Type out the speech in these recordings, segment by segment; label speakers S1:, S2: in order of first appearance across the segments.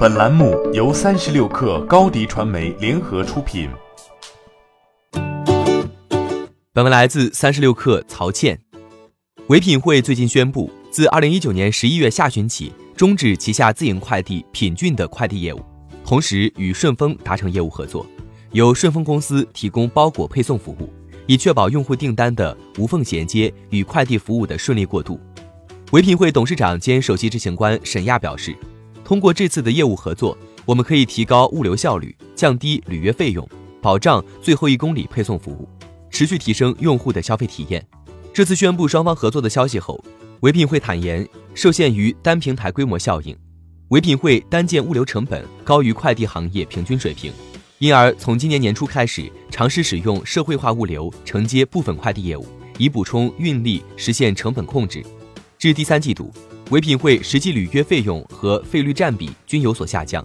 S1: 本栏目由三十六氪高低传媒联合出品。
S2: 本文来自三十六氪曹倩。唯品会最近宣布，自二零一九年十一月下旬起，终止旗下自营快递品骏的快递业务，同时与顺丰达成业务合作，由顺丰公司提供包裹配送服务，以确保用户订单的无缝衔接与快递服务的顺利过渡。唯品会董事长兼首席执行官沈亚表示。通过这次的业务合作，我们可以提高物流效率，降低履约费用，保障最后一公里配送服务，持续提升用户的消费体验。这次宣布双方合作的消息后，唯品会坦言，受限于单平台规模效应，唯品会单件物流成本高于快递行业平均水平，因而从今年年初开始尝试使用社会化物流承接部分快递业务，以补充运力，实现成本控制。至第三季度。唯品会实际履约费用和费率占比均有所下降。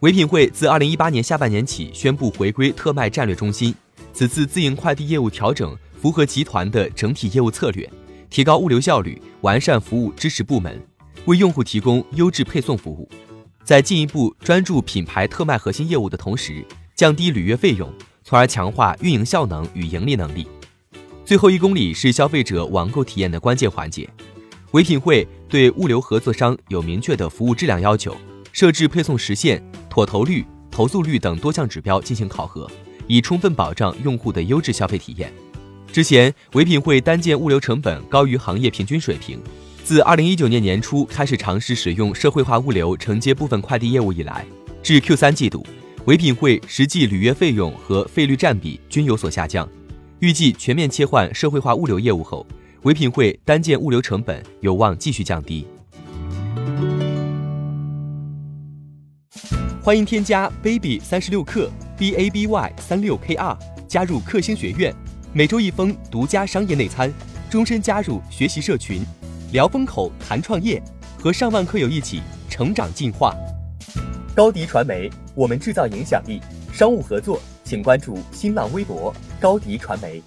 S2: 唯品会自二零一八年下半年起宣布回归特卖战略中心，此次自营快递业务调整符合集团的整体业务策略，提高物流效率，完善服务支持部门，为用户提供优质配送服务。在进一步专注品牌特卖核心业务的同时，降低履约费用，从而强化运营效能与盈利能力。最后一公里是消费者网购体验的关键环节。唯品会对物流合作商有明确的服务质量要求，设置配送时限、妥投率、投诉率等多项指标进行考核，以充分保障用户的优质消费体验。之前，唯品会单件物流成本高于行业平均水平。自二零一九年年初开始尝试使用社会化物流承接部分快递业务以来，至 Q 三季度，唯品会实际履约费用和费率占比均有所下降。预计全面切换社会化物流业务后。唯品会单件物流成本有望继续降低。欢迎添加 baby 三十六克 b a b y 三六 k r 加入克星学院，每周一封独家商业内参，终身加入学习社群，聊风口谈创业，和上万课友一起成长进化。高迪传媒，我们制造影响力。商务合作，请关注新浪微博高迪传媒。